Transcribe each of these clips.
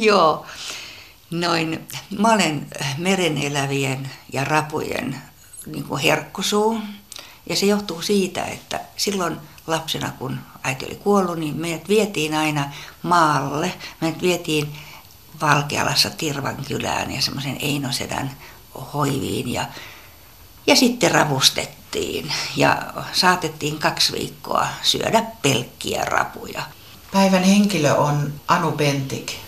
Joo. Noin, mä olen meren elävien ja rapujen niin kuin herkkusuu. Ja se johtuu siitä, että silloin lapsena, kun äiti oli kuollut, niin meidät vietiin aina maalle. Meidät vietiin Valkealassa Tirvan kylään ja semmoisen Einosedän hoiviin ja, ja sitten ravustettiin ja saatettiin kaksi viikkoa syödä pelkkiä rapuja. Päivän henkilö on Anu Pentik.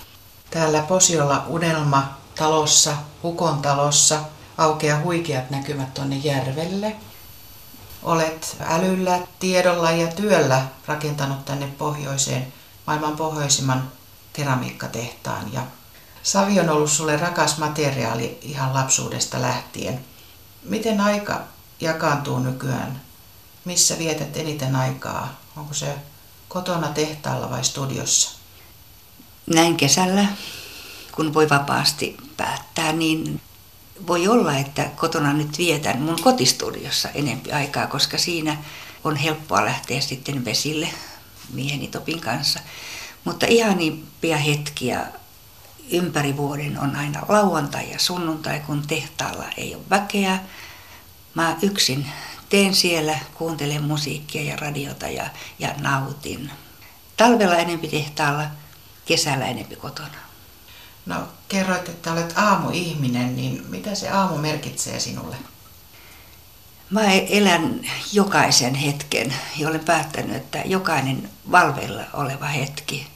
Täällä Posiolla Unelma talossa, Hukon talossa, aukeaa huikeat näkymät tuonne järvelle. Olet älyllä, tiedolla ja työllä rakentanut tänne pohjoiseen maailman pohjoisimman keramiikkatehtaan ja Savi on ollut sulle rakas materiaali ihan lapsuudesta lähtien. Miten aika jakaantuu nykyään? Missä vietät eniten aikaa? Onko se kotona tehtaalla vai studiossa? Näin kesällä, kun voi vapaasti päättää, niin voi olla, että kotona nyt vietän mun kotistudiossa enempi aikaa, koska siinä on helppoa lähteä sitten vesille mieheni Topin kanssa. Mutta ihanimpia hetkiä ympäri vuoden on aina lauantai ja sunnuntai, kun tehtaalla ei ole väkeä. Mä yksin teen siellä, kuuntelen musiikkia ja radiota ja, ja nautin. Talvella enempi tehtaalla, kesällä enempi kotona. No kerroit, että olet aamuihminen, niin mitä se aamu merkitsee sinulle? Mä elän jokaisen hetken ja olen päättänyt, että jokainen valveilla oleva hetki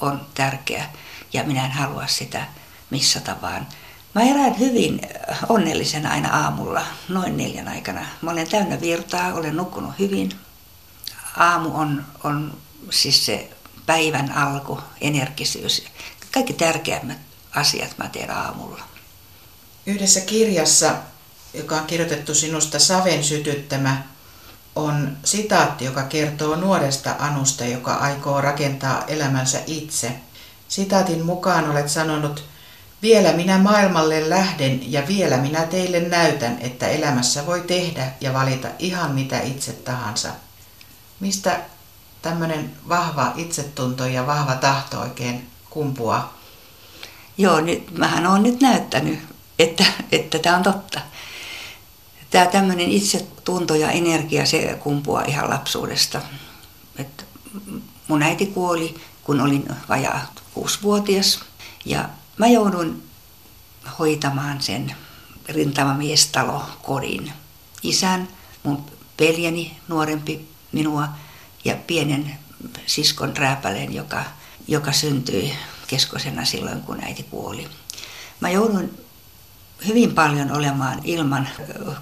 on tärkeä ja minä en halua sitä missata vaan. Mä herään hyvin onnellisen aina aamulla, noin neljän aikana. Mä olen täynnä virtaa, olen nukkunut hyvin. Aamu on, on siis se päivän alku, energisyys. Kaikki tärkeimmät asiat mä teen aamulla. Yhdessä kirjassa, joka on kirjoitettu sinusta Saven sytyttämä, on sitaatti, joka kertoo nuoresta Anusta, joka aikoo rakentaa elämänsä itse – Sitaatin mukaan olet sanonut, vielä minä maailmalle lähden ja vielä minä teille näytän, että elämässä voi tehdä ja valita ihan mitä itse tahansa. Mistä tämmöinen vahva itsetunto ja vahva tahto oikein kumpuaa? Joo, nyt, mähän olen nyt näyttänyt, että, että tämä on totta. Tämä tämmöinen itsetunto ja energia, se kumpuaa ihan lapsuudesta. Et mun äiti kuoli, kun olin vajaa kuusivuotias. Ja mä joudun hoitamaan sen rintamamiestalo kodin. Isän, mun veljeni, nuorempi minua ja pienen siskon rääpäleen, joka, joka syntyi keskosena silloin, kun äiti kuoli. Mä joudun hyvin paljon olemaan ilman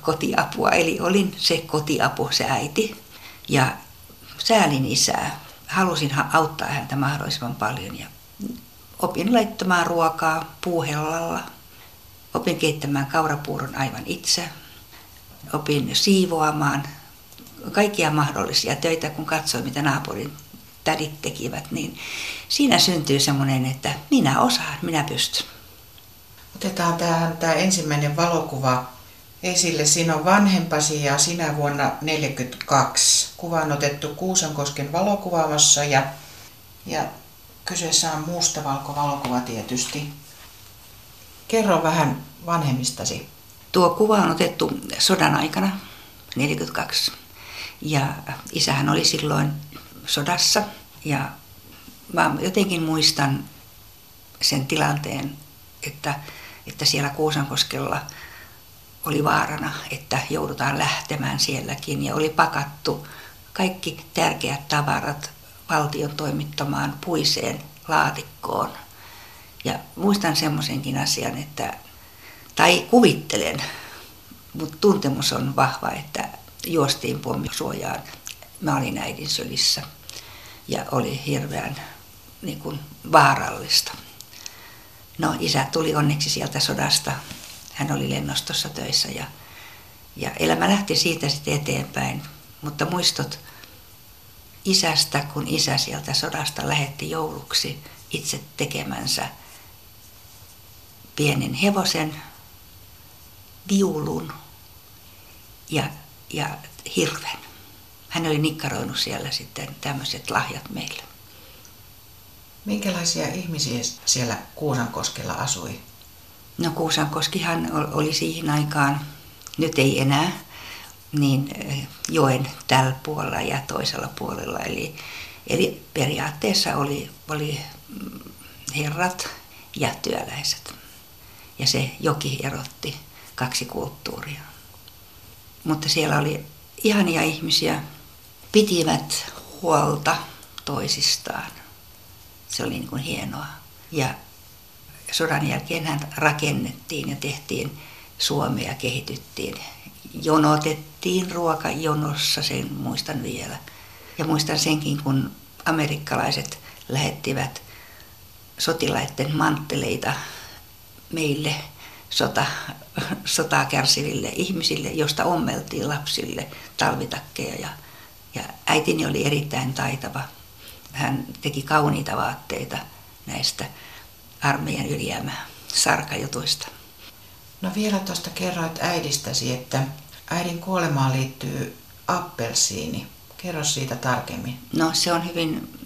kotiapua, eli olin se kotiapu, se äiti. Ja säälin isää. Halusin auttaa häntä mahdollisimman paljon ja opin laittamaan ruokaa puuhellalla. Opin keittämään kaurapuuron aivan itse. Opin siivoamaan kaikkia mahdollisia töitä, kun katsoin, mitä naapurin tädit tekivät, niin siinä syntyy semmoinen, että minä osaan, minä pystyn. Otetaan tähän tämä ensimmäinen valokuva esille. Siinä on vanhempasi ja sinä vuonna 1942. Kuva on otettu Kuusankosken valokuvaamassa ja, ja Kyseessä on mustavalko-valokuva tietysti. Kerro vähän vanhemmistasi. Tuo kuva on otettu sodan aikana, 42. Ja isähän oli silloin sodassa. Ja mä jotenkin muistan sen tilanteen, että, että siellä Kuusankoskella oli vaarana, että joudutaan lähtemään sielläkin. Ja oli pakattu kaikki tärkeät tavarat valtion toimittamaan puiseen laatikkoon. Ja muistan semmoisenkin asian, että, tai kuvittelen, mutta tuntemus on vahva, että juostiin pommisuojaan. Mä olin äidin sylissä ja oli hirveän niin kuin, vaarallista. No isä tuli onneksi sieltä sodasta. Hän oli lennostossa töissä ja, ja elämä lähti siitä sitten eteenpäin. Mutta muistot isästä, kun isä sieltä sodasta lähetti jouluksi itse tekemänsä pienen hevosen, viulun ja, ja hirven. Hän oli nikkaroinut siellä sitten tämmöiset lahjat meille. Minkälaisia ihmisiä siellä Kuusankoskella asui? No Kuusankoskihan oli siihen aikaan, nyt ei enää, niin eh, joen tällä puolella ja toisella puolella. Eli, eli periaatteessa oli, oli mm, herrat ja työläiset. Ja se joki erotti kaksi kulttuuria. Mutta siellä oli ihania ihmisiä, pitivät huolta toisistaan. Se oli niin kuin hienoa. Ja sodan jälkeen hän rakennettiin ja tehtiin Suomea kehityttiin. Jonotettiin ruokajonossa, sen muistan vielä. Ja muistan senkin, kun amerikkalaiset lähettivät sotilaiden mantteleita meille sota, sotaa kärsiville ihmisille, josta ommeltiin lapsille talvitakkeja. Ja, ja äitini oli erittäin taitava. Hän teki kauniita vaatteita näistä armeijan ylijäämä sarkajutuista. No vielä tuosta kerroit äidistäsi, että äidin kuolemaan liittyy appelsiini. Kerro siitä tarkemmin. No se on hyvin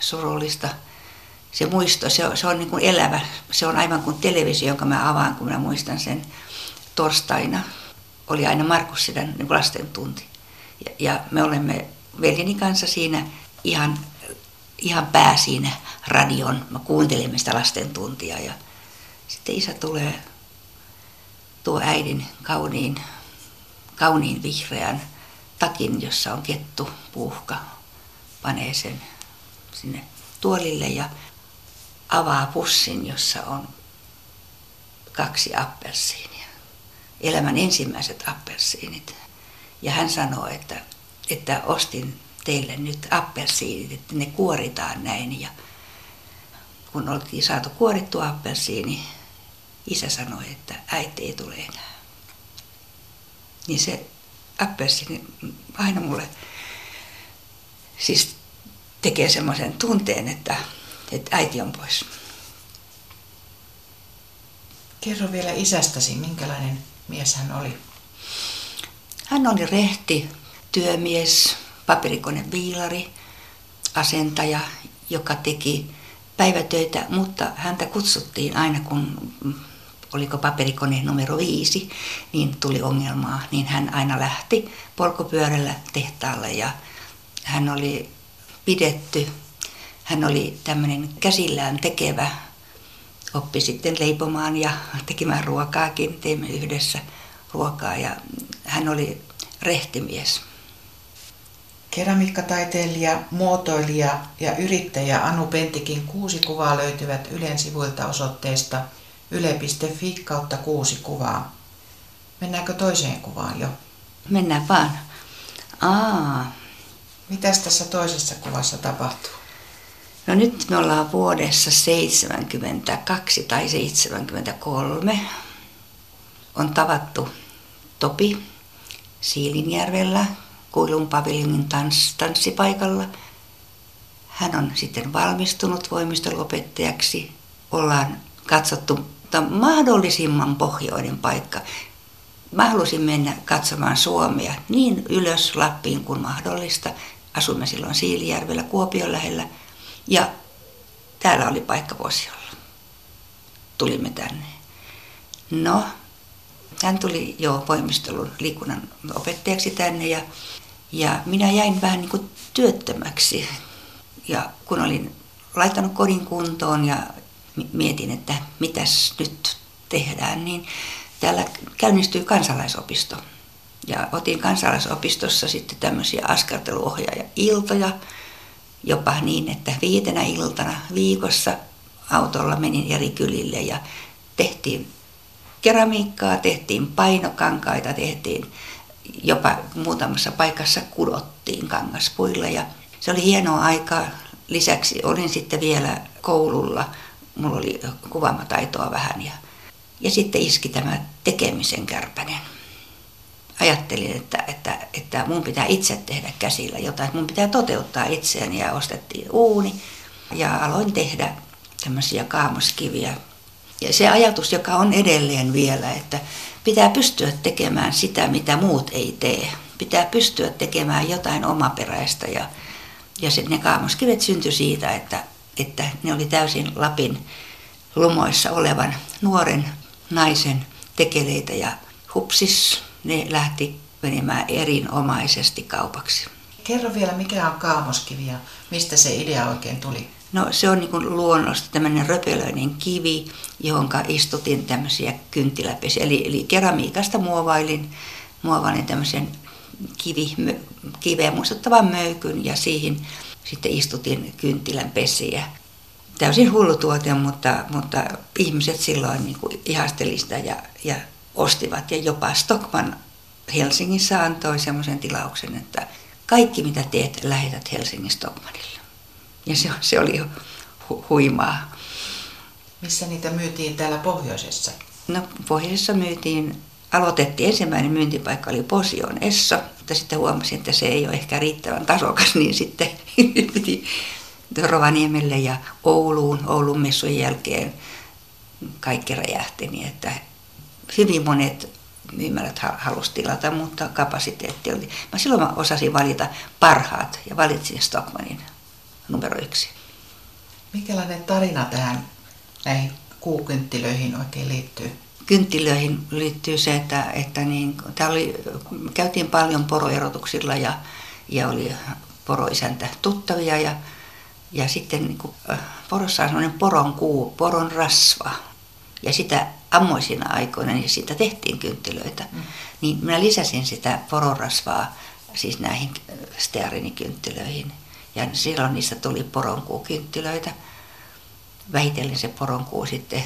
surullista. Se muisto, se on, se on niin kuin elävä. Se on aivan kuin televisio, jonka mä avaan, kun mä muistan sen torstaina. Oli aina Markus Sedän niin lasten tunti. Ja, ja me olemme veljeni kanssa siinä ihan ihan pää siinä radion. Mä kuuntelimme sitä lasten tuntia ja sitten isä tulee, tuo äidin kauniin, kauniin vihreän takin, jossa on kettu puuhka, panee sen sinne tuolille ja avaa pussin, jossa on kaksi appelsiinia. Elämän ensimmäiset appelsiinit. Ja hän sanoo, että, että ostin teille nyt appelsiinit, että ne kuoritaan näin. Ja kun oltiin saatu kuorittua appelsiini, isä sanoi, että äiti ei tule enää. Niin se appelsiini aina mulle siis tekee semmoisen tunteen, että, että äiti on pois. Kerro vielä isästäsi, minkälainen mies hän oli? Hän oli rehti, työmies, paperikoneviilari, asentaja, joka teki päivätöitä, mutta häntä kutsuttiin aina kun oliko paperikone numero viisi, niin tuli ongelmaa, niin hän aina lähti polkupyörällä tehtaalle ja hän oli pidetty, hän oli tämmöinen käsillään tekevä, oppi sitten leipomaan ja tekemään ruokaakin, teimme yhdessä ruokaa ja hän oli rehtimies. Keramiikkataiteilija, muotoilija ja yrittäjä Anu Pentikin kuusi kuvaa löytyvät Ylen sivuilta osoitteesta yle.fi kautta kuusi kuvaa. Mennäänkö toiseen kuvaan jo? Mennään vaan. Aa. Mitäs tässä toisessa kuvassa tapahtuu? No nyt me ollaan vuodessa 72 tai 73. On tavattu Topi Siilinjärvellä Kuilun paviljonin tans, tanssipaikalla. Hän on sitten valmistunut voimisteluopettajaksi. Ollaan katsottu mahdollisimman pohjoinen paikka. Mä halusin mennä katsomaan Suomea niin ylös Lappiin kuin mahdollista. Asumme silloin Siilijärvellä Kuopion lähellä ja täällä oli paikka Posiolla. Tulimme tänne. No, hän tuli jo voimistelun liikunnan opettajaksi tänne ja ja minä jäin vähän niin kuin työttömäksi. Ja kun olin laittanut kodin kuntoon ja mietin, että mitäs nyt tehdään, niin täällä käynnistyi kansalaisopisto. Ja otin kansalaisopistossa sitten tämmöisiä askarteluohjaaja-iltoja, jopa niin, että viitenä iltana viikossa autolla menin eri kylille ja tehtiin keramiikkaa, tehtiin painokankaita, tehtiin jopa muutamassa paikassa kudottiin kangaspuilla ja se oli hienoa aikaa. Lisäksi olin sitten vielä koululla, mulla oli kuvaamataitoa vähän ja, ja sitten iski tämä tekemisen kärpänen. Ajattelin, että, että, että mun pitää itse tehdä käsillä jotain, että mun pitää toteuttaa itseäni ja ostettiin uuni ja aloin tehdä tämmöisiä kaamoskiviä. Ja se ajatus, joka on edelleen vielä, että pitää pystyä tekemään sitä, mitä muut ei tee. Pitää pystyä tekemään jotain omaperäistä ja, ja se, ne kaamoskivet syntyi siitä, että, että ne oli täysin Lapin lumoissa olevan nuoren naisen tekeleitä ja hupsis ne lähti menemään erinomaisesti kaupaksi. Kerro vielä, mikä on kaamoskivi ja mistä se idea oikein tuli? No se on niin luonnosta tämmöinen röpelöinen kivi, johon istutin tämmöisiä kynttiläpesiä. Eli, eli keramiikasta muovailin, muovailin tämmöisen kivi, kiveä muistuttavan möykyn ja siihen sitten istutin kynttilän pesiä. Täysin hullu tuote, mutta, mutta ihmiset silloin niin ihasteli sitä ja, ja ostivat. Ja jopa Stockman Helsingissä antoi semmoisen tilauksen, että kaikki mitä teet, lähetät Helsingin Stockmanille. Ja se, se oli hu- huimaa. Missä niitä myytiin täällä pohjoisessa? No pohjoisessa myytiin, aloitettiin ensimmäinen myyntipaikka oli Posion Esso, mutta sitten huomasin, että se ei ole ehkä riittävän tasokas, niin sitten piti Rovaniemelle ja Ouluun, Oulun messun jälkeen kaikki räjähti niin, että hyvin monet myymälät halusi tilata, mutta kapasiteetti oli. Mä silloin mä osasin valita parhaat ja valitsin Stockmanin numero yksi. Mikälainen tarina tähän näihin kuukynttilöihin oikein liittyy? Kynttilöihin liittyy se, että, että niin, oli, käytiin paljon poroerotuksilla ja, ja oli poroisäntä tuttavia ja, ja sitten niin kuin, äh, porossa on sellainen poron kuu, poron rasva. Ja sitä ammoisina aikoina, niin siitä tehtiin kynttilöitä. Mm. Niin minä lisäsin sitä poronrasvaa siis näihin stearinikynttilöihin. Ja silloin niistä tuli poronkuukynttilöitä. Vähitellen se poronkuu sitten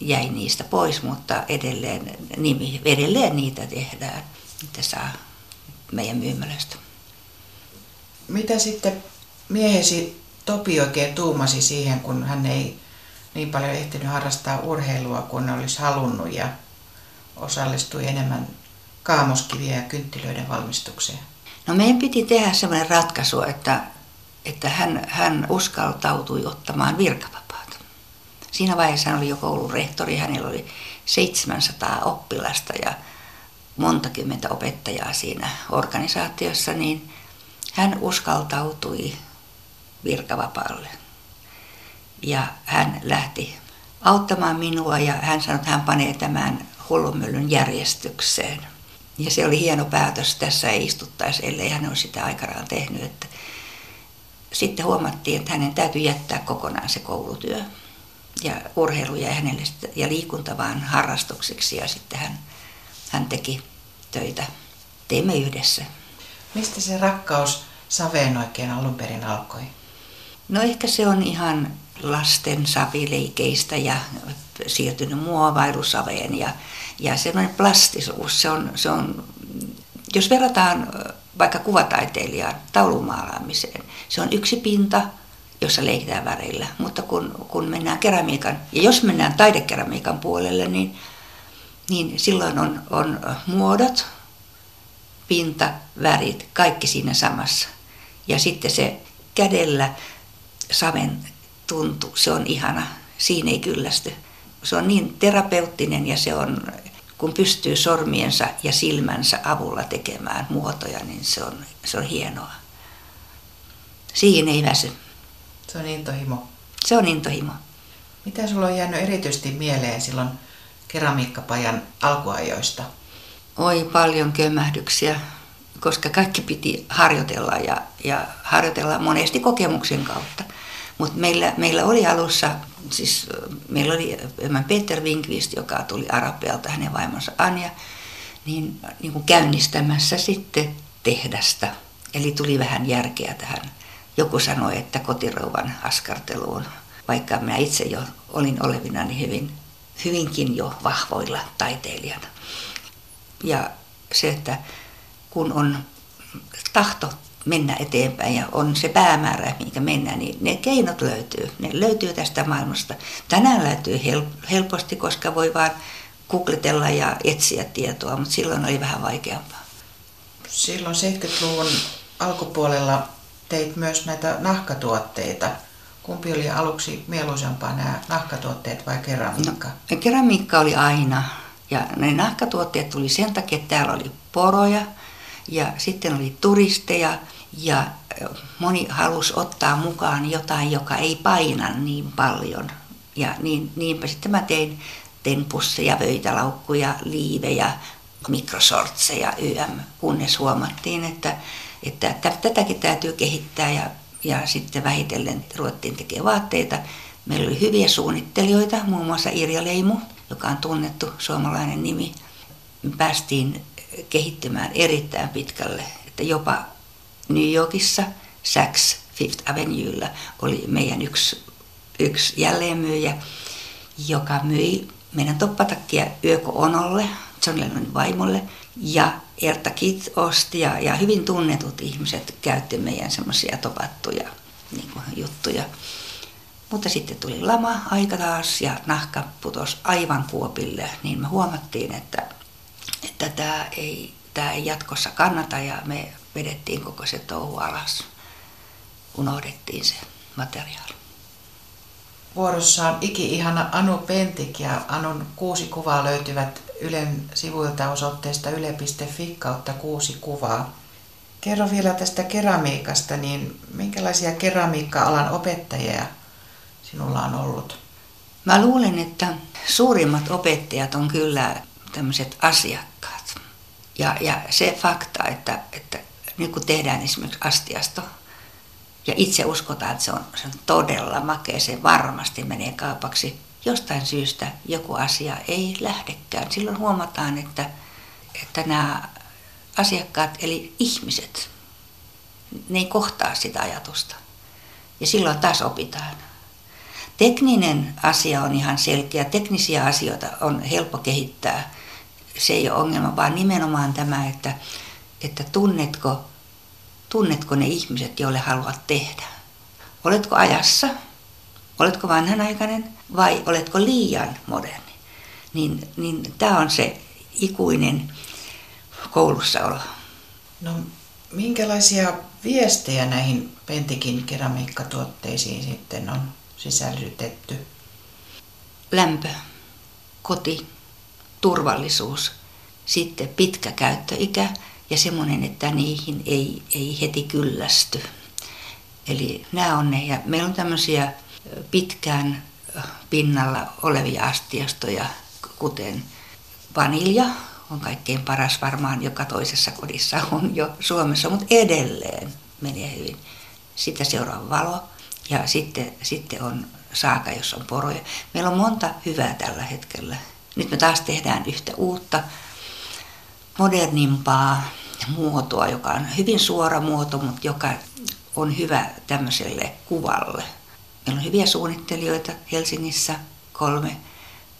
jäi niistä pois, mutta edelleen, nimi, edelleen niitä tehdään. Niitä saa meidän myymälöstä. Mitä sitten miehesi Topi oikein tuumasi siihen, kun hän ei niin paljon ehtinyt harrastaa urheilua kuin olisi halunnut ja osallistui enemmän kaamoskiviä ja kynttilöiden valmistukseen? No meidän piti tehdä sellainen ratkaisu, että, että hän, hän uskaltautui ottamaan virkavapaata. Siinä vaiheessa hän oli jo koulun rehtori, hänellä oli 700 oppilasta ja monta kymmentä opettajaa siinä organisaatiossa, niin hän uskaltautui virkavapaalle. Ja hän lähti auttamaan minua ja hän sanoi, että hän panee tämän hullumyllyn järjestykseen. Ja se oli hieno päätös, tässä ei istuttaisi, ellei hän olisi sitä aikanaan tehnyt. Että sitten huomattiin, että hänen täytyy jättää kokonaan se koulutyö. Ja urheilu jäi hänelle ja liikunta vaan harrastuksiksi ja sitten hän, hän teki töitä. Teimme yhdessä. Mistä se rakkaus saveen oikein alun perin alkoi? No ehkä se on ihan lasten savileikeistä ja siirtynyt muovailusaveen ja, ja semmoinen plastisuus, se on, se on, jos verrataan vaikka kuvataiteilijaan taulumaalaamiseen, se on yksi pinta, jossa leikitään väreillä, mutta kun, kun mennään keramiikan, ja jos mennään taidekeramiikan puolelle, niin, niin silloin on, on muodot, pinta, värit, kaikki siinä samassa. Ja sitten se kädellä saven tuntu, se on ihana. Siinä ei kyllästy. Se on niin terapeuttinen ja se on, kun pystyy sormiensa ja silmänsä avulla tekemään muotoja, niin se on, se on hienoa. Siihen ei väsy. Se on intohimo. Se on intohimo. Mitä sulla on jäänyt erityisesti mieleen silloin keramiikkapajan alkuajoista? Oi paljon kömmähdyksiä, koska kaikki piti harjoitella ja, ja harjoitella monesti kokemuksen kautta. Mutta meillä, meillä oli alussa, siis meillä oli Peter Winkvist, joka tuli Arabialta, hänen vaimonsa Anja, niin, niin kuin käynnistämässä sitten tehdasta. Eli tuli vähän järkeä tähän. Joku sanoi, että kotirouvan askarteluun, vaikka minä itse jo olin olevina niin hyvin, hyvinkin jo vahvoilla taiteilijana. Ja se, että kun on tahto mennä eteenpäin ja on se päämäärä, minkä mennään, niin ne keinot löytyy. Ne löytyy tästä maailmasta. Tänään löytyy helposti, koska voi vaan googletella ja etsiä tietoa, mutta silloin oli vähän vaikeampaa. Silloin 70-luvun alkupuolella teit myös näitä nahkatuotteita. Kumpi oli aluksi mieluisampaa, nämä nahkatuotteet vai keramiikka? No, keramiikka oli aina. Ja ne nahkatuotteet tuli sen takia, että täällä oli poroja ja sitten oli turisteja ja moni halusi ottaa mukaan jotain, joka ei paina niin paljon. Ja niin, niinpä sitten mä tein, tein pusseja, vöitälaukkuja, liivejä, mikrosortseja YM, kunnes huomattiin, että, että tätäkin täytyy kehittää ja, ja sitten vähitellen ruvettiin tekemään vaatteita. Meillä oli hyviä suunnittelijoita, muun muassa Irja Leimu, joka on tunnettu suomalainen nimi. Me päästiin kehittymään erittäin pitkälle, että jopa New Yorkissa Saks Fifth Avenuella oli meidän yksi, yksi jälleenmyyjä, joka myi meidän toppatakkia Yöko Onolle, John Lennonin vaimolle, ja Erta Kitt osti ja, ja hyvin tunnetut ihmiset käytti meidän semmoisia topattuja niin kuin, juttuja. Mutta sitten tuli lama aika taas ja nahka putosi aivan kuopille, niin me huomattiin, että, että tämä ei, tämä ei jatkossa kannata ja me vedettiin koko se touhu alas. Unohdettiin se materiaali. Vuorossa on iki-ihana Anu Pentik ja Anun kuusi kuvaa löytyvät Ylen sivuilta osoitteesta yle.fi kautta kuusi kuvaa. Kerro vielä tästä keramiikasta, niin minkälaisia keramiikka-alan opettajia sinulla on ollut? Mä luulen, että suurimmat opettajat on kyllä tämmöiset asiakkaat. Ja, ja se fakta, että, että nyt kun tehdään esimerkiksi astiasto, ja itse uskotaan, että se on, se on todella makea, se varmasti menee kaupaksi. Jostain syystä joku asia ei lähdekään. Silloin huomataan, että, että nämä asiakkaat, eli ihmiset, ne ei kohtaa sitä ajatusta. Ja silloin taas opitaan. Tekninen asia on ihan selkeä. Teknisiä asioita on helppo kehittää. Se ei ole ongelma, vaan nimenomaan tämä, että, että tunnetko, tunnetko ne ihmiset, joille haluat tehdä. Oletko ajassa? Oletko vanhanaikainen vai oletko liian moderni? Niin, niin tämä on se ikuinen koulussaolo. No, minkälaisia viestejä näihin Pentikin keramiikkatuotteisiin sitten on sisällytetty? Lämpö, koti, turvallisuus, sitten pitkä käyttöikä ja semmoinen, että niihin ei, ei heti kyllästy. Eli nämä on ne. Ja meillä on tämmöisiä pitkään pinnalla olevia astiastoja, kuten vanilja, on kaikkein paras varmaan joka toisessa kodissa on jo Suomessa, mutta edelleen menee hyvin. Sitä seuraa valo ja sitten, sitten on saaka, jossa on poroja. Meillä on monta hyvää tällä hetkellä. Nyt me taas tehdään yhtä uutta, modernimpaa muotoa, joka on hyvin suora muoto, mutta joka on hyvä tämmöiselle kuvalle. Meillä on hyviä suunnittelijoita Helsingissä, kolme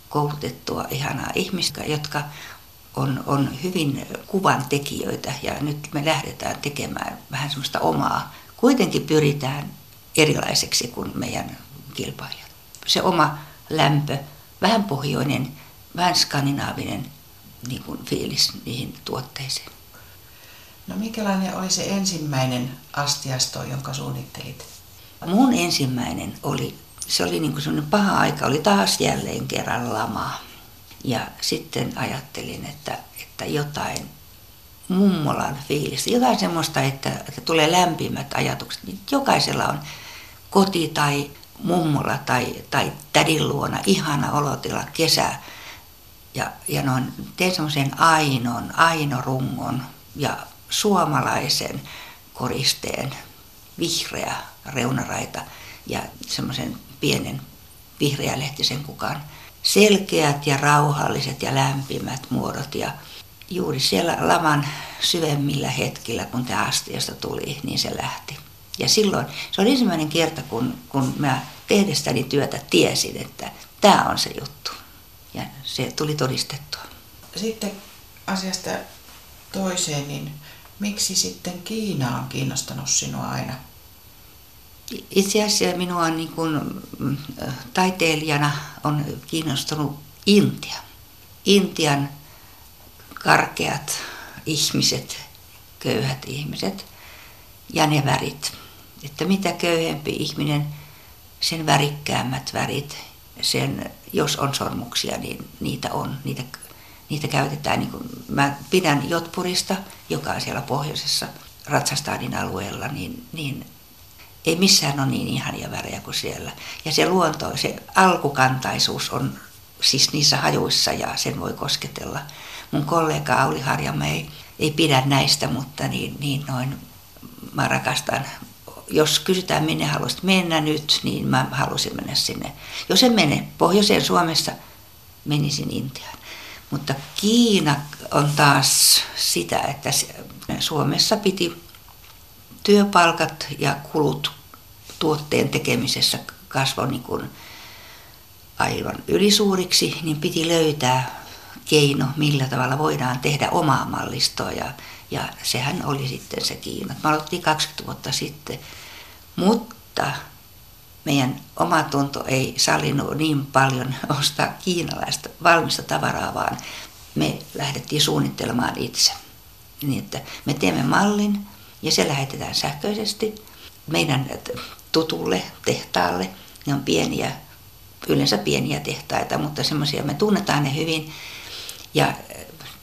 koulutettua ihanaa ihmistä, jotka on, on hyvin kuvan tekijöitä ja nyt me lähdetään tekemään vähän semmoista omaa. Kuitenkin pyritään erilaiseksi kuin meidän kilpailijat. Se oma lämpö, vähän pohjoinen, vähän skandinaavinen niin kuin fiilis niihin tuotteisiin. No minkälainen oli se ensimmäinen astiasto, jonka suunnittelit? Mun ensimmäinen oli, se oli niin kuin semmoinen paha aika, oli taas jälleen kerran lama. Ja sitten ajattelin, että, että jotain mummolan fiilistä, jotain semmoista, että, että tulee lämpimät ajatukset. Niin jokaisella on koti tai mummola tai, tai tädin luona ihana olotila, kesä. Ja, ja noin, tein semmoisen ainon, ainorungon ja suomalaisen koristeen, vihreä reunaraita ja semmoisen pienen vihreälehtisen kukan selkeät ja rauhalliset ja lämpimät muodot. Ja juuri siellä laman syvemmillä hetkillä, kun tämä astiasta tuli, niin se lähti. Ja silloin se oli ensimmäinen kerta, kun, kun mä tehdestäni työtä tiesin, että tämä on se juttu. Ja se tuli todistettua. Sitten asiasta toiseen, niin miksi sitten Kiina on kiinnostanut sinua aina? Itse asiassa minua niin kuin, mm, taiteilijana on kiinnostunut Intia. Intian karkeat ihmiset, köyhät ihmiset ja ne värit. Että mitä köyhempi ihminen, sen värikkäämmät värit, sen, jos on sormuksia, niin niitä on. Niitä, niitä käytetään, niin kuin, mä pidän Jotpurista, joka on siellä pohjoisessa Ratsastadin alueella, niin, niin ei missään ole niin ihania värejä kuin siellä. Ja se luonto, se alkukantaisuus on siis niissä hajuissa ja sen voi kosketella. Mun kollega Auli Harjamäi ei pidä näistä, mutta niin, niin noin mä rakastan. Jos kysytään minne haluaisit mennä nyt, niin mä halusin mennä sinne. Jos en mene pohjoiseen Suomessa, menisin Intiaan. Mutta Kiina on taas sitä, että Suomessa piti työpalkat ja kulut tuotteen tekemisessä kasvoi niin kuin aivan ylisuuriksi, niin piti löytää keino, millä tavalla voidaan tehdä omaa mallistoa. Ja, ja sehän oli sitten se Kiina. Mä aloitin 20 vuotta sitten, mutta meidän oma tunto ei sallinut niin paljon ostaa kiinalaista valmista tavaraa, vaan me lähdettiin suunnittelemaan itse. Niin, että me teemme mallin ja se lähetetään sähköisesti meidän tutulle tehtaalle. Ne on pieniä, yleensä pieniä tehtaita, mutta semmoisia me tunnetaan ne hyvin. Ja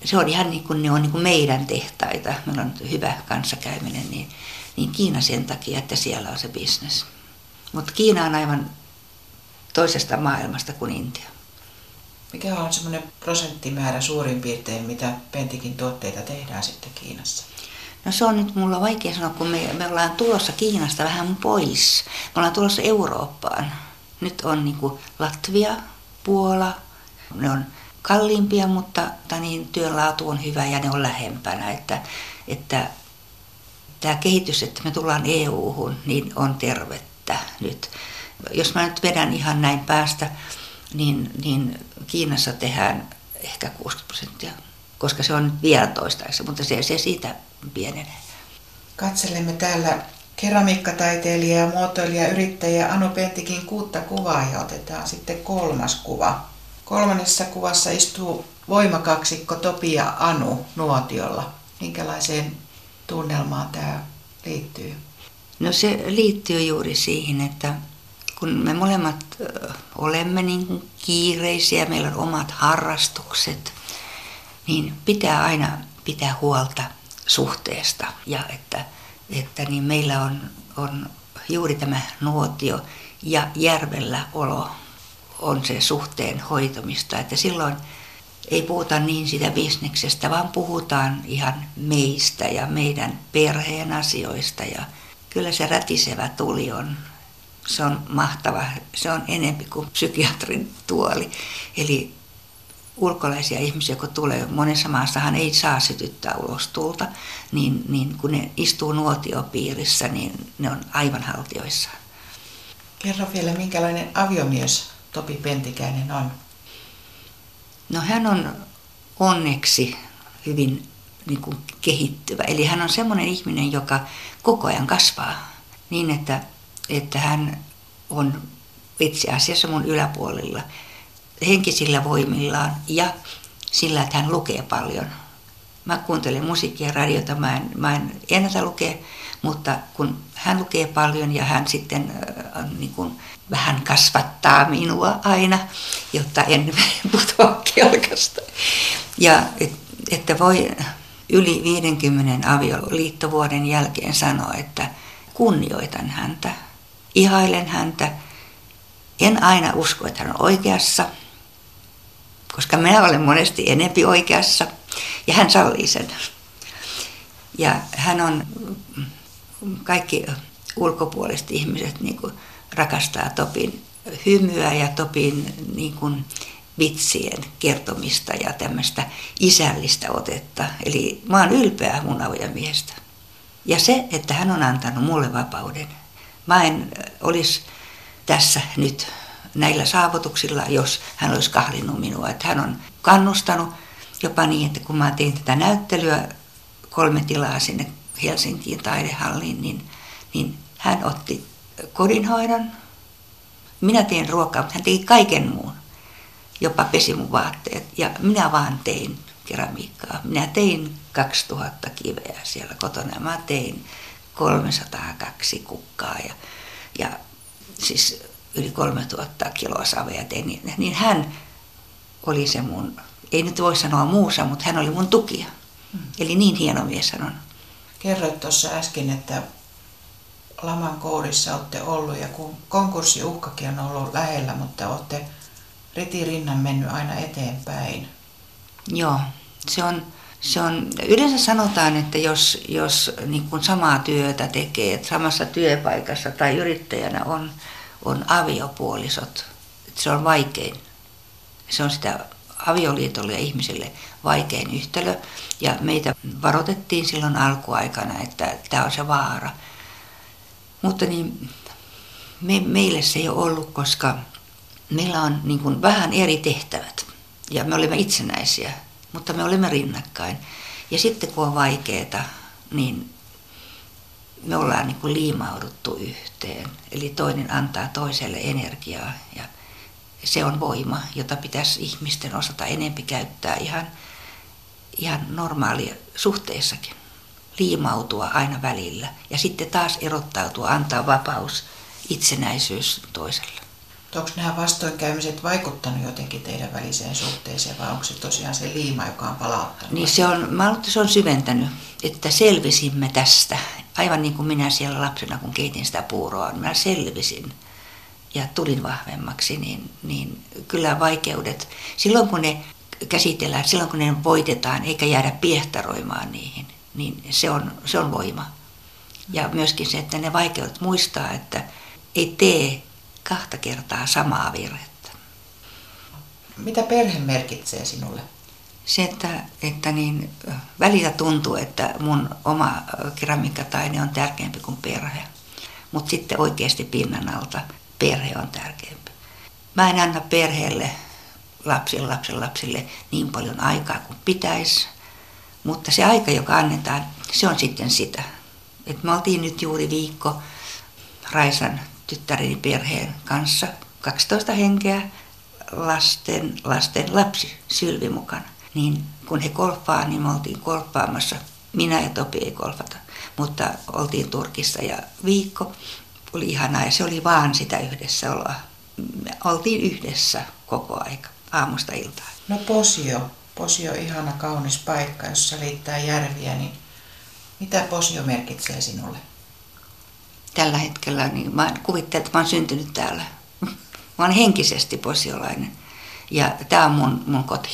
se on ihan niin kuin ne on niin kuin meidän tehtaita. Meillä on hyvä kanssakäyminen, niin, niin Kiina sen takia, että siellä on se bisnes. Mutta Kiina on aivan toisesta maailmasta kuin Intia. Mikä on semmoinen prosenttimäärä suurin piirtein, mitä Pentikin tuotteita tehdään sitten Kiinassa? No se on nyt mulla vaikea sanoa, kun me, me ollaan tulossa Kiinasta vähän pois. Me ollaan tulossa Eurooppaan. Nyt on niin kuin Latvia, Puola, ne on kalliimpia, mutta niin, työn laatu on hyvä ja ne on lähempänä. Että, että tämä kehitys, että me tullaan EU-hun, niin on tervettä nyt. Jos mä nyt vedän ihan näin päästä, niin, niin Kiinassa tehdään ehkä 60 prosenttia, koska se on vielä toistaiseksi, mutta se, se siitä pienenee. Katselemme täällä keramiikkataiteilija ja muotoilija yrittäjä Anu Pentikin kuutta kuvaa ja otetaan sitten kolmas kuva. Kolmannessa kuvassa istuu voimakaksikko Topi ja Anu nuotiolla. Minkälaiseen tunnelmaan tämä liittyy? No se liittyy juuri siihen, että kun me molemmat olemme niin kiireisiä, meillä on omat harrastukset, niin pitää aina pitää huolta suhteesta ja että, että niin meillä on, on juuri tämä nuotio ja järvellä olo on se suhteen hoitamista, että silloin ei puhuta niin sitä bisneksestä, vaan puhutaan ihan meistä ja meidän perheen asioista ja kyllä se rätisevä tuli on, se on mahtava, se on enempi kuin psykiatrin tuoli. Eli ulkolaisia ihmisiä, kun tulee, monessa maassahan ei saa sytyttää ulos tulta, niin, niin kun ne istuu nuotiopiirissä, niin ne on aivan haltioissaan. Kerro vielä, minkälainen aviomies Topi Pentikäinen on? No hän on onneksi hyvin niin kuin kehittyvä. Eli hän on semmoinen ihminen, joka koko ajan kasvaa niin, että, että hän on itse asiassa mun yläpuolella henkisillä voimillaan ja sillä, että hän lukee paljon. Mä kuuntelen musiikkia radiota, mä en, mä en ennätä lukea, mutta kun hän lukee paljon ja hän sitten äh, niin kuin, vähän kasvattaa minua aina, jotta en putoa kelkasta. Ja et, että voi yli 50 avioliittovuoden jälkeen sanoa, että kunnioitan häntä, ihailen häntä. En aina usko, että hän on oikeassa, koska minä olen monesti enempi oikeassa ja hän sallii sen. Ja hän on, kaikki ulkopuoliset ihmiset niin kuin rakastaa Topin hymyä ja Topin niin kuin, vitsien kertomista ja tämmöistä isällistä otetta. Eli mä oon ylpeä mun avojamiehestä. Ja se, että hän on antanut mulle vapauden. Mä en olisi tässä nyt näillä saavutuksilla, jos hän olisi kahlinnut minua. Että hän on kannustanut jopa niin, että kun mä tein tätä näyttelyä kolme tilaa sinne Helsinkiin taidehalliin, niin, niin hän otti kodinhoidon. Minä tein ruokaa, mutta hän teki kaiken muun. Jopa pesi mun vaatteet. Ja minä vaan tein keramiikkaa. Minä tein 2000 kiveä siellä kotona. Mä tein 302 kukkaa ja, ja siis yli 3000 kiloa savea tein. Niin, niin hän oli se mun, ei nyt voi sanoa muusa, mutta hän oli mun tukija. Mm. Eli niin hieno mies hän on. Kerroit tuossa äsken, että laman kourissa olette ollut ja kun konkurssiuhkakin on ollut lähellä, mutta olette ritirinnan mennyt aina eteenpäin. Joo, se on, se on, yleensä sanotaan, että jos, jos niin kuin samaa työtä tekee, että samassa työpaikassa tai yrittäjänä on, on aviopuolisot, että se on vaikein. Se on sitä avioliitolle ja ihmiselle vaikein yhtälö. Ja meitä varoitettiin silloin alkuaikana, että tämä on se vaara. Mutta niin, me, meille se ei ole ollut, koska meillä on niin kuin vähän eri tehtävät. Ja me olemme itsenäisiä, mutta me olemme rinnakkain. Ja sitten kun on vaikeaa, niin me ollaan niin kuin liimauduttu yhteen. Eli toinen antaa toiselle energiaa ja se on voima, jota pitäisi ihmisten osata enempi käyttää ihan, ihan normaalia suhteessakin. Liimautua aina välillä ja sitten taas erottautua, antaa vapaus, itsenäisyys toiselle. Onko nämä vastoinkäymiset vaikuttanut jotenkin teidän väliseen suhteeseen vai onko se tosiaan se liima, joka on palauttanut? Niin se on, mä luulen, että se on syventänyt, että selvisimme tästä. Aivan niin kuin minä siellä lapsena, kun keitin sitä puuroa, niin mä selvisin ja tulin vahvemmaksi, niin, niin kyllä vaikeudet, silloin kun ne käsitellään, silloin kun ne voitetaan, eikä jäädä piehtaroimaan niihin, niin se on, se on voima. Ja myöskin se, että ne vaikeudet muistaa, että ei tee kahta kertaa samaa virhettä. Mitä perhe merkitsee sinulle? Se, että, että niin, välillä tuntuu, että mun oma keramiikkataine on tärkeämpi kuin perhe. Mutta sitten oikeasti pinnan alta perhe on tärkeämpi. Mä en anna perheelle, lapsille, lapsen lapsille niin paljon aikaa kuin pitäisi, mutta se aika, joka annetaan, se on sitten sitä. Et me oltiin nyt juuri viikko Raisan tyttäreni perheen kanssa, 12 henkeä, lasten, lasten lapsi Sylvi mukana. Niin kun he kolfaa, niin me oltiin kolfaamassa. Minä ja Topi ei kolfata, mutta oltiin Turkissa ja viikko oli ihanaa ja se oli vaan sitä yhdessäoloa. Me oltiin yhdessä koko aika, aamusta iltaan. No Posio, Posio ihana kaunis paikka, jossa liittää järviä, niin mitä Posio merkitsee sinulle? Tällä hetkellä niin mä kuvittelen, että mä oon syntynyt täällä. Mä oon henkisesti posiolainen ja tämä on mun, mun koti.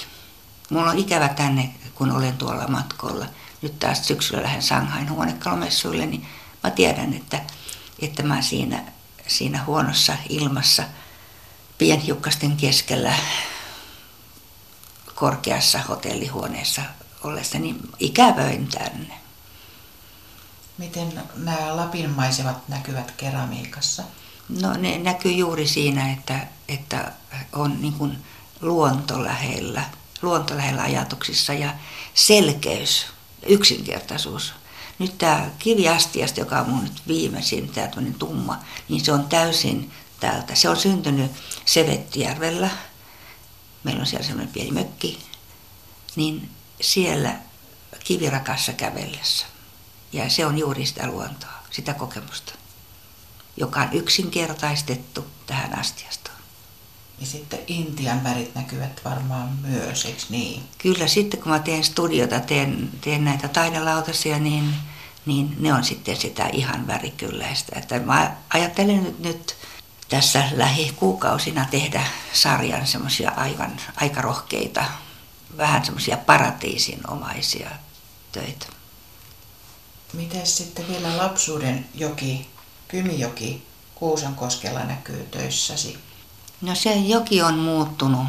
Mulla on ikävä tänne, kun olen tuolla matkoilla. Nyt taas syksyllä lähden Shanghain huonekalomessuille, niin mä tiedän, että että mä siinä, siinä huonossa ilmassa pienhiukkasten keskellä korkeassa hotellihuoneessa ollessani ikävöin tänne. Miten nämä Lapin maisemat näkyvät keramiikassa? No ne näkyy juuri siinä, että, että on niin kuin luonto lähellä, luonto lähellä ajatuksissa ja selkeys, yksinkertaisuus nyt tämä kiviastiasta, joka on mun nyt viimeisin, tämä tumma, niin se on täysin täältä. Se on syntynyt Sevettijärvellä. Meillä on siellä semmoinen pieni mökki. Niin siellä kivirakassa kävellessä. Ja se on juuri sitä luontoa, sitä kokemusta, joka on yksinkertaistettu tähän astiastoon. Ja sitten Intian värit näkyvät varmaan myös, eikö niin? Kyllä, sitten kun mä teen studiota, teen, teen näitä taidelautasia, niin niin ne on sitten sitä ihan värikylläistä. Että mä ajattelen nyt, nyt tässä lähikuukausina tehdä sarjan semmoisia aivan aika rohkeita, vähän semmoisia paratiisinomaisia töitä. Miten sitten vielä lapsuuden joki, Kymijoki, Kuusankoskella näkyy töissäsi? No se joki on muuttunut.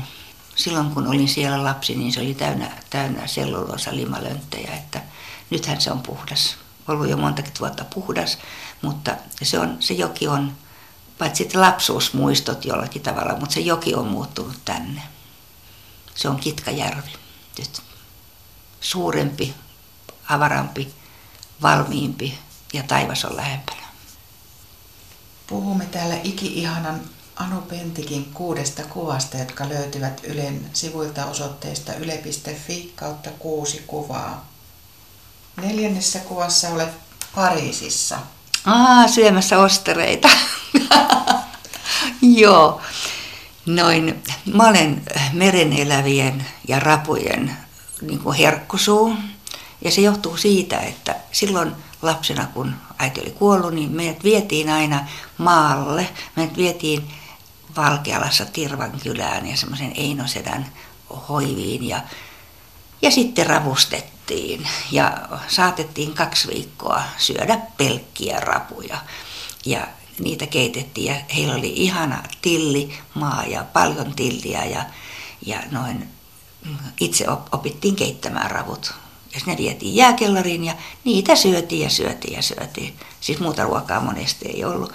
Silloin kun olin siellä lapsi, niin se oli täynnä, täynnä selluloosa limalönttejä, että nythän se on puhdas ollut jo montakin vuotta puhdas, mutta se, on, se joki on, paitsi että lapsuusmuistot jollakin tavalla, mutta se joki on muuttunut tänne. Se on Kitkajärvi nyt. Suurempi, avarampi, valmiimpi ja taivas on lähempänä. Puhumme täällä iki-ihanan Anu Pentikin kuudesta kuvasta, jotka löytyvät Ylen sivuilta osoitteesta yle.fi kautta kuusi kuvaa. Neljännessä kuvassa olet Pariisissa. Aa, syömässä ostereita. Joo. Noin, mä olen meren elävien ja rapujen niin kuin herkkusuu. Ja se johtuu siitä, että silloin lapsena, kun äiti oli kuollut, niin meidät vietiin aina maalle. Meidät vietiin Valkealassa Tirvan kylään ja semmoisen Einosedän hoiviin ja, ja sitten ravustettiin ja saatettiin kaksi viikkoa syödä pelkkiä rapuja. Ja niitä keitettiin ja heillä oli ihana tilli, maa ja paljon tilliä ja, ja noin itse opittiin keittämään ravut. Ja ne vietiin jääkellariin ja niitä syötiin ja syötiin ja syötiin. Siis muuta ruokaa monesti ei ollut.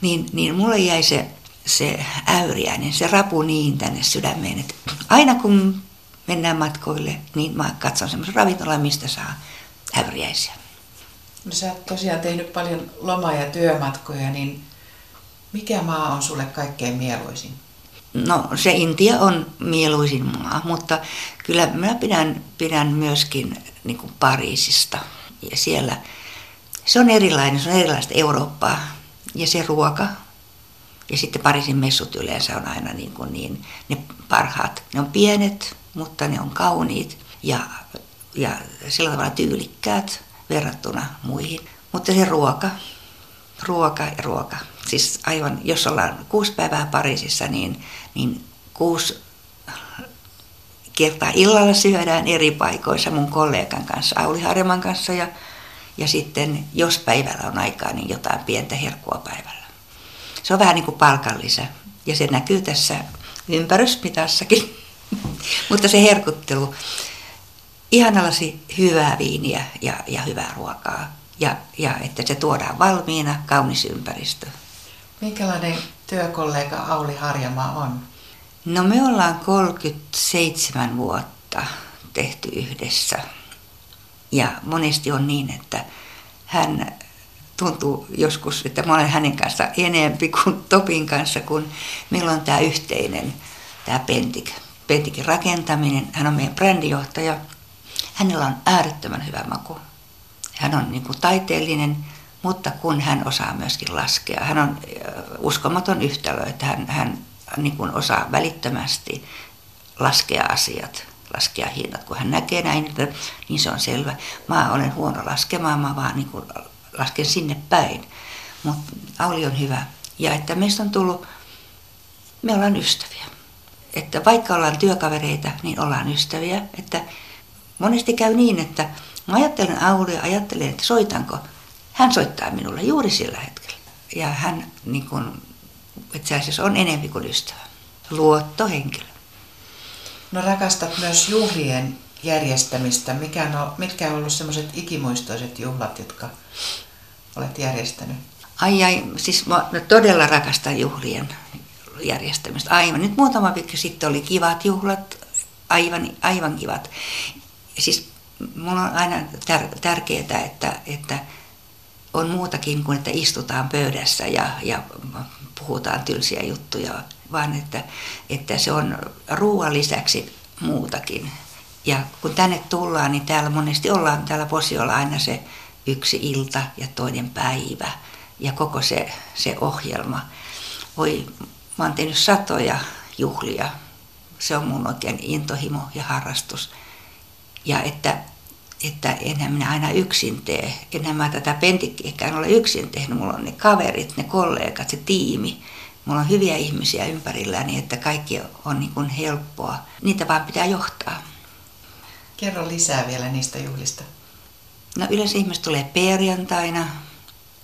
Niin, niin mulle jäi se, se äyriäinen, se rapu niin tänne sydämeen, että aina kun mennään matkoille, niin mä katson semmoisen ravintolan, mistä saa äyriäisiä. No sä oot tosiaan tehnyt paljon loma- ja työmatkoja, niin mikä maa on sulle kaikkein mieluisin? No se Intia on mieluisin maa, mutta kyllä mä pidän, pidän myöskin niin kuin Pariisista. Ja siellä se on erilainen, se on erilaista Eurooppaa. Ja se ruoka, ja sitten Pariisin messut yleensä on aina niin, kuin niin ne parhaat. Ne on pienet, mutta ne on kauniit ja, ja sillä tavalla tyylikkäät verrattuna muihin. Mutta se ruoka, ruoka ja ruoka. Siis aivan, jos ollaan kuusi päivää Pariisissa, niin, niin kuusi kertaa illalla syödään eri paikoissa mun kollegan kanssa, Auli Harjaman kanssa ja, ja sitten jos päivällä on aikaa, niin jotain pientä herkkua päivällä. Se on vähän niin kuin palkanlisä ja se näkyy tässä ympärysmitassakin. Mutta se herkuttelu, ihanallasi hyvää viiniä ja, ja hyvää ruokaa ja, ja että se tuodaan valmiina, kaunis ympäristö. Minkälainen työkollega Auli Harjamaa on? No me ollaan 37 vuotta tehty yhdessä. Ja monesti on niin, että hän tuntuu joskus, että mä olen hänen kanssa enempi kuin Topin kanssa, kun meillä on tämä yhteinen, tämä Pentik. Pentikin rakentaminen. Hän on meidän brändijohtaja. Hänellä on äärettömän hyvä maku. Hän on niin kuin taiteellinen, mutta kun hän osaa myöskin laskea. Hän on uskomaton yhtälö, että hän, hän niin kuin osaa välittömästi laskea asiat, laskea hinnat. Kun hän näkee näin, niin se on selvä. Mä olen huono laskemaan, mä vaan niin kuin lasken sinne päin. Mutta Auli on hyvä. Ja että meistä on tullut, me ollaan ystäviä. Että vaikka ollaan työkavereita, niin ollaan ystäviä. Että monesti käy niin, että mä ajattelen Aulia, ajattelen, että soitanko. Hän soittaa minulle juuri sillä hetkellä. Ja hän niin kuin, itse asiassa on enemmän kuin ystävä. Luottohenkilö. No rakastat myös juhlien järjestämistä. Mikä on, mitkä on ollut semmoiset ikimuistoiset juhlat, jotka olet järjestänyt? Ai ai, siis mä todella rakastan juhlien järjestämistä. Aivan. Nyt muutama viikko sitten oli kivat juhlat, aivan, aivan kivat. Siis mulla on aina tär- tärkeää, että, että on muutakin kuin, että istutaan pöydässä ja, ja puhutaan tylsiä juttuja, vaan että, että se on ruoan lisäksi muutakin. Ja kun tänne tullaan, niin täällä monesti ollaan täällä Posiolla aina se yksi ilta ja toinen päivä ja koko se, se ohjelma. Voi, mä oon tehnyt satoja juhlia. Se on mun oikein intohimo ja harrastus. Ja että, että enhän minä aina yksin tee. Enhän mä tätä pentikkiäkään ole yksin tehnyt. Mulla on ne kaverit, ne kollegat, se tiimi. Mulla on hyviä ihmisiä ympärilläni, että kaikki on niin kuin helppoa. Niitä vaan pitää johtaa. Kerro lisää vielä niistä juhlista. No yleensä ihmiset tulee perjantaina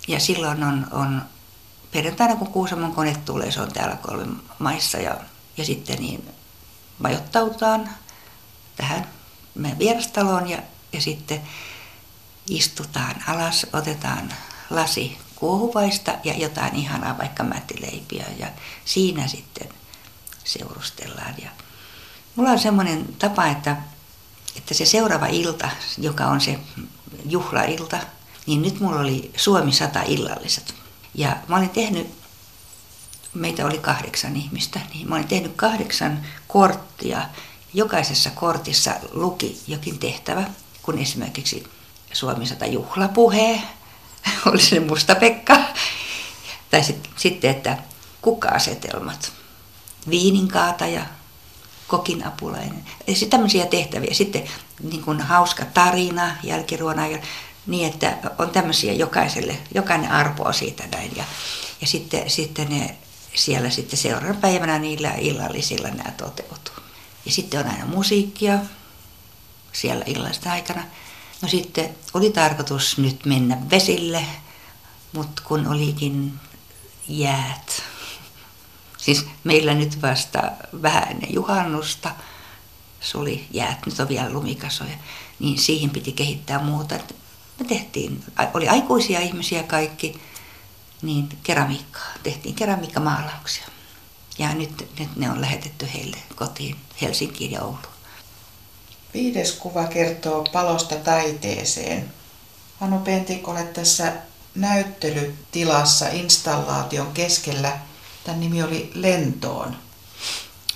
ja silloin on, on perjantaina kun Kuusamon kone tulee, se on täällä kolme maissa ja, ja sitten niin majoittautaan tähän meidän vierastaloon ja, ja sitten istutaan alas, otetaan lasi kuohuvaista ja jotain ihanaa, vaikka mättileipiä ja siinä sitten seurustellaan. Ja mulla on semmoinen tapa, että, että se seuraava ilta, joka on se juhlailta, niin nyt mulla oli Suomi 100 illalliset. Ja mä olin tehnyt, meitä oli kahdeksan ihmistä, niin mä olin tehnyt kahdeksan korttia. Jokaisessa kortissa luki jokin tehtävä, kun esimerkiksi Suomi 100 juhlapuhe, oli se Musta Pekka, tai sit, sitten, että kuka-asetelmat, viininkaataja, kokin apulainen. Ja tämmöisiä tehtäviä. Sitten niin kuin hauska tarina jälkiruona Niin, että on tämmöisiä jokaiselle, jokainen arpoa siitä näin. Ja, ja sitten, sitten ne siellä sitten seuraavana päivänä niillä illallisilla nämä toteutuu. Ja sitten on aina musiikkia siellä illallisten aikana. No sitten oli tarkoitus nyt mennä vesille, mutta kun olikin jäät, siis meillä nyt vasta vähän ennen juhannusta, suli jäät, nyt on vielä lumikasoja, niin siihen piti kehittää muuta. Me tehtiin, oli aikuisia ihmisiä kaikki, niin keramiikkaa, tehtiin keramiikkamaalauksia. Ja nyt, nyt ne on lähetetty heille kotiin Helsinkiin ja Ouluun. Viides kuva kertoo palosta taiteeseen. Anu Pentik, olet tässä näyttelytilassa installaation keskellä. Tämän nimi oli Lentoon.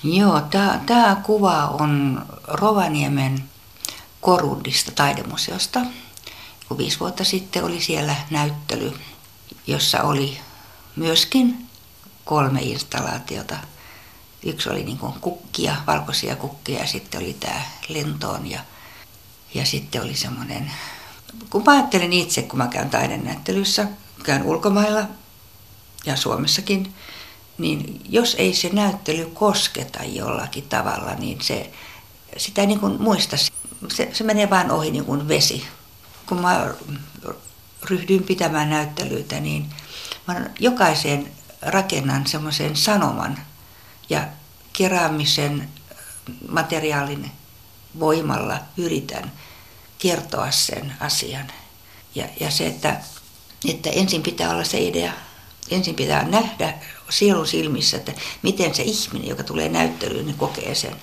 Joo, tämä kuva on Rovaniemen Korundista taidemuseosta. Kun viisi vuotta sitten oli siellä näyttely, jossa oli myöskin kolme installaatiota. Yksi oli niin kuin kukkia, valkoisia kukkia ja sitten oli tämä lentoon ja, ja sitten oli semmoinen, kun mä ajattelen itse, kun mä käyn taidenäyttelyssä, käyn ulkomailla ja Suomessakin, niin jos ei se näyttely kosketa jollakin tavalla, niin se, sitä ei niin kuin muista. Se, se menee vain ohi niin kuin vesi. Kun mä ryhdyin pitämään näyttelyitä, niin mä jokaiseen rakennan semmoisen sanoman ja keräämisen materiaalin voimalla yritän kertoa sen asian. Ja, ja se, että, että ensin pitää olla se idea, ensin pitää nähdä sielun silmissä, että miten se ihminen, joka tulee näyttelyyn, niin kokee sen.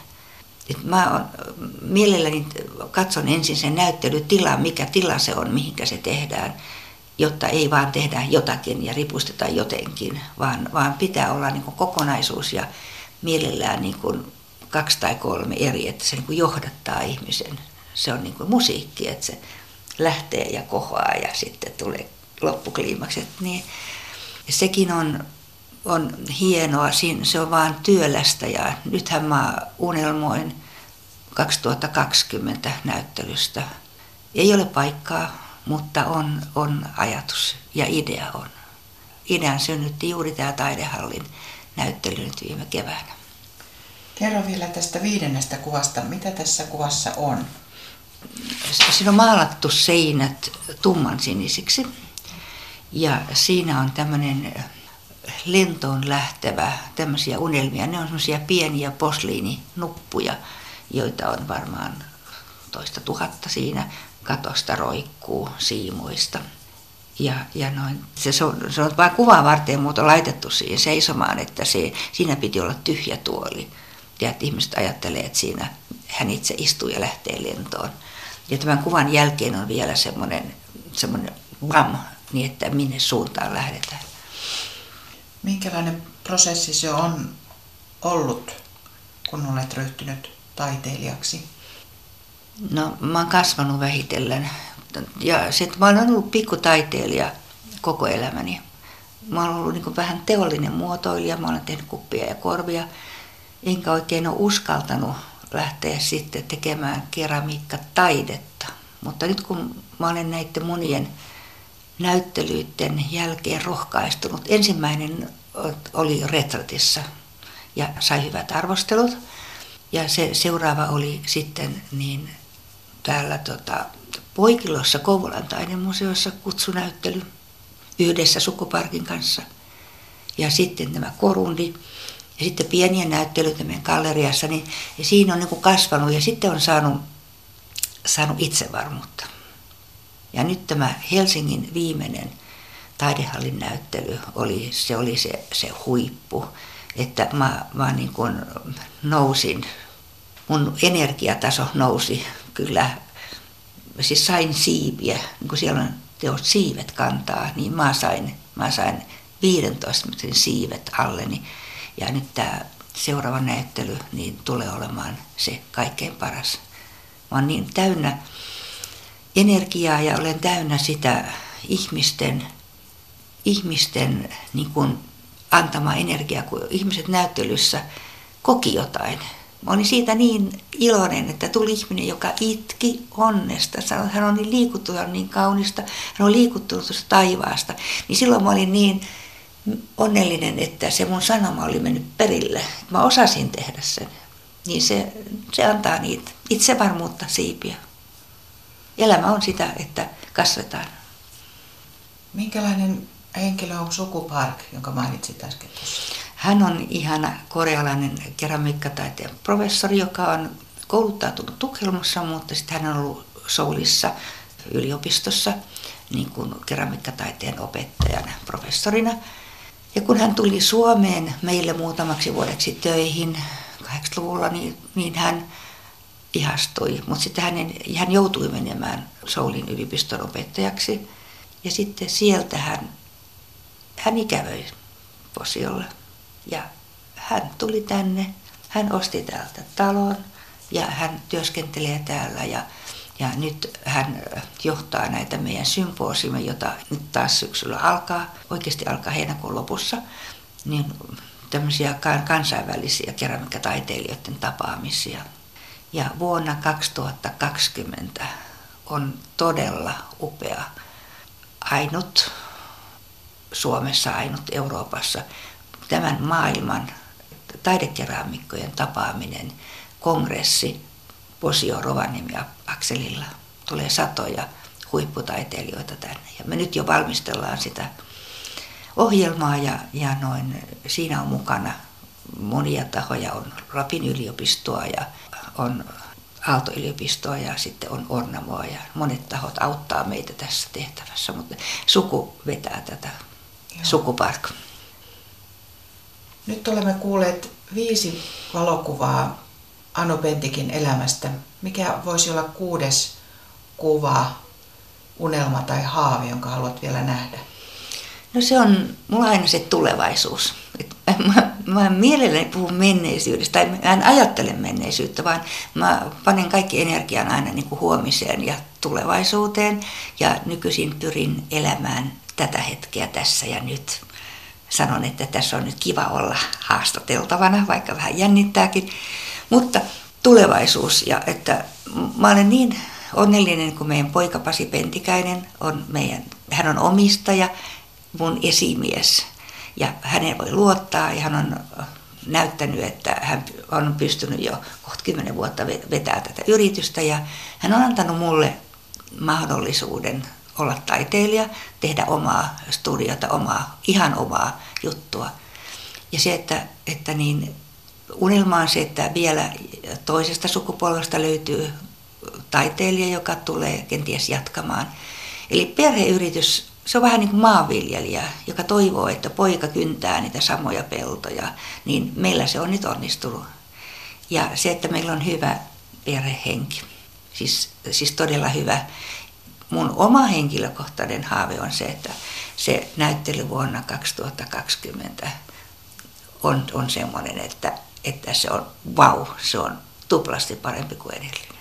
Et mä mielelläni katson ensin sen näyttelytila, mikä tila se on, mihinkä se tehdään, jotta ei vaan tehdä jotakin ja ripusteta jotenkin, vaan, vaan pitää olla niin kokonaisuus ja mielellään niin kaksi tai kolme eri, että se niin johdattaa ihmisen. Se on niin musiikki, että se lähtee ja kohoaa ja sitten tulee loppukliimakset. Niin sekin on on hienoa, se on vaan työlästä ja nythän mä unelmoin 2020 näyttelystä. Ei ole paikkaa, mutta on, on ajatus ja idea on. Idean synnytti juuri tämä taidehallin näyttely nyt viime keväänä. Kerro vielä tästä viidennestä kuvasta. Mitä tässä kuvassa on? Siinä on maalattu seinät tumman sinisiksi. Ja siinä on tämmöinen lentoon lähtevä tämmöisiä unelmia. Ne on semmoisia pieniä posliininuppuja, joita on varmaan toista tuhatta siinä katosta roikkuu siimuista. Ja, ja noin, se, se, on, se on vain kuvaa varten muuta laitettu siihen seisomaan, että se, siinä piti olla tyhjä tuoli. Ja että ihmiset ajattelee, että siinä hän itse istuu ja lähtee lentoon. Ja tämän kuvan jälkeen on vielä semmoinen, semmoinen bam, niin että minne suuntaan lähdetään. Minkälainen prosessi se on ollut, kun olet ryhtynyt taiteilijaksi? No, mä oon kasvanut vähitellen. Ja sit mä oon ollut pikkutaiteilija koko elämäni. Mä oon ollut niin vähän teollinen muotoilija, mä olen tehnyt kuppia ja korvia. Enkä oikein ole uskaltanut lähteä sitten tekemään keramiikkataidetta. Mutta nyt kun mä olen näiden monien näyttelyiden jälkeen rohkaistunut. Ensimmäinen oli Retratissa ja sai hyvät arvostelut. Ja se seuraava oli sitten niin täällä tota, Poikilossa Kouvolan taidemuseossa kutsunäyttely yhdessä Sukuparkin kanssa. Ja sitten tämä Korundi ja sitten pieniä näyttelyitä meidän galleriassa, niin ja siinä on niin kuin kasvanut ja sitten on saanut, saanut itsevarmuutta. Ja nyt tämä Helsingin viimeinen taidehallin näyttely oli, se oli se, se huippu, että mä, mä niin kuin nousin, mun energiataso nousi kyllä, siis sain siipiä, niin kuin siellä on teot siivet kantaa, niin mä sain, mä sain 15 metrin siivet alleni. Ja nyt tämä seuraava näyttely niin tulee olemaan se kaikkein paras. Mä oon niin täynnä energiaa ja olen täynnä sitä ihmisten, ihmisten niin kuin antama energiaa, kun ihmiset näyttelyssä koki jotain. Mä olin siitä niin iloinen, että tuli ihminen, joka itki onnesta. Sanoi, hän on niin liikuttunut, hän on niin kaunista, hän on liikuttunut tuosta taivaasta. Niin silloin mä olin niin onnellinen, että se mun sanoma oli mennyt perille. Mä osasin tehdä sen. Niin se, se antaa niitä itsevarmuutta siipiä. Elämä on sitä, että kasvetaan. Minkälainen henkilö on Suku Park, jonka mainitsit äsken tuossa? Hän on ihana korealainen keramiikkataiteen professori, joka on kouluttautunut Tukholmassa, mutta sitten hän on ollut Soulissa yliopistossa niin kuin keramiikkataiteen opettajana, professorina. Ja kun hän tuli Suomeen meille muutamaksi vuodeksi töihin 80-luvulla, niin, niin hän ihastui. Mutta sitten hän, hän joutui menemään Soulin yliopiston opettajaksi. Ja sitten sieltä hän, hän ikävöi Posiolle. Ja hän tuli tänne, hän osti täältä talon ja hän työskentelee täällä ja, ja nyt hän johtaa näitä meidän symposiumeja, jota nyt taas syksyllä alkaa, oikeasti alkaa heinäkuun lopussa, niin tämmöisiä kansainvälisiä keramiikkataiteilijoiden tapaamisia. Ja vuonna 2020 on todella upea, ainut Suomessa, ainut Euroopassa tämän maailman taidekeraamikkojen tapaaminen, kongressi Posio Rovaniemi Akselilla. Tulee satoja huipputaiteilijoita tänne. Ja me nyt jo valmistellaan sitä ohjelmaa ja, ja noin, siinä on mukana monia tahoja. On Rapin yliopistoa ja on Aalto-yliopistoa ja sitten on Ornamoa ja monet tahot auttaa meitä tässä tehtävässä, mutta suku vetää tätä Joo. sukupark. Nyt olemme kuulleet viisi valokuvaa Anu Pentikin elämästä. Mikä voisi olla kuudes kuva, unelma tai haave, jonka haluat vielä nähdä? No se on mulla aina se tulevaisuus. Et mä, mä mielelläni puhun menneisyydestä, tai en ajattele menneisyyttä, vaan mä panen kaikki energian aina niin kuin huomiseen ja tulevaisuuteen. Ja nykyisin pyrin elämään tätä hetkeä tässä ja nyt sanon, että tässä on nyt kiva olla haastateltavana, vaikka vähän jännittääkin. Mutta tulevaisuus ja että mä olen niin onnellinen, kun meidän poika Pasi Pentikäinen on meidän, hän on omistaja, mun esimies ja hänen voi luottaa ja hän on näyttänyt, että hän on pystynyt jo kohta kymmenen vuotta vetää tätä yritystä ja hän on antanut mulle mahdollisuuden olla taiteilija, tehdä omaa studiota, omaa, ihan omaa juttua. Ja se, että, että niin, unelma on se, että vielä toisesta sukupolvesta löytyy taiteilija, joka tulee kenties jatkamaan. Eli perheyritys, se on vähän niin kuin maanviljelijä, joka toivoo, että poika kyntää niitä samoja peltoja, niin meillä se on nyt onnistunut. Ja se, että meillä on hyvä perhehenki, siis, siis todella hyvä mun oma henkilökohtainen haave on se, että se näyttely vuonna 2020 on, on semmoinen, että, että se on wow, se on tuplasti parempi kuin edellinen.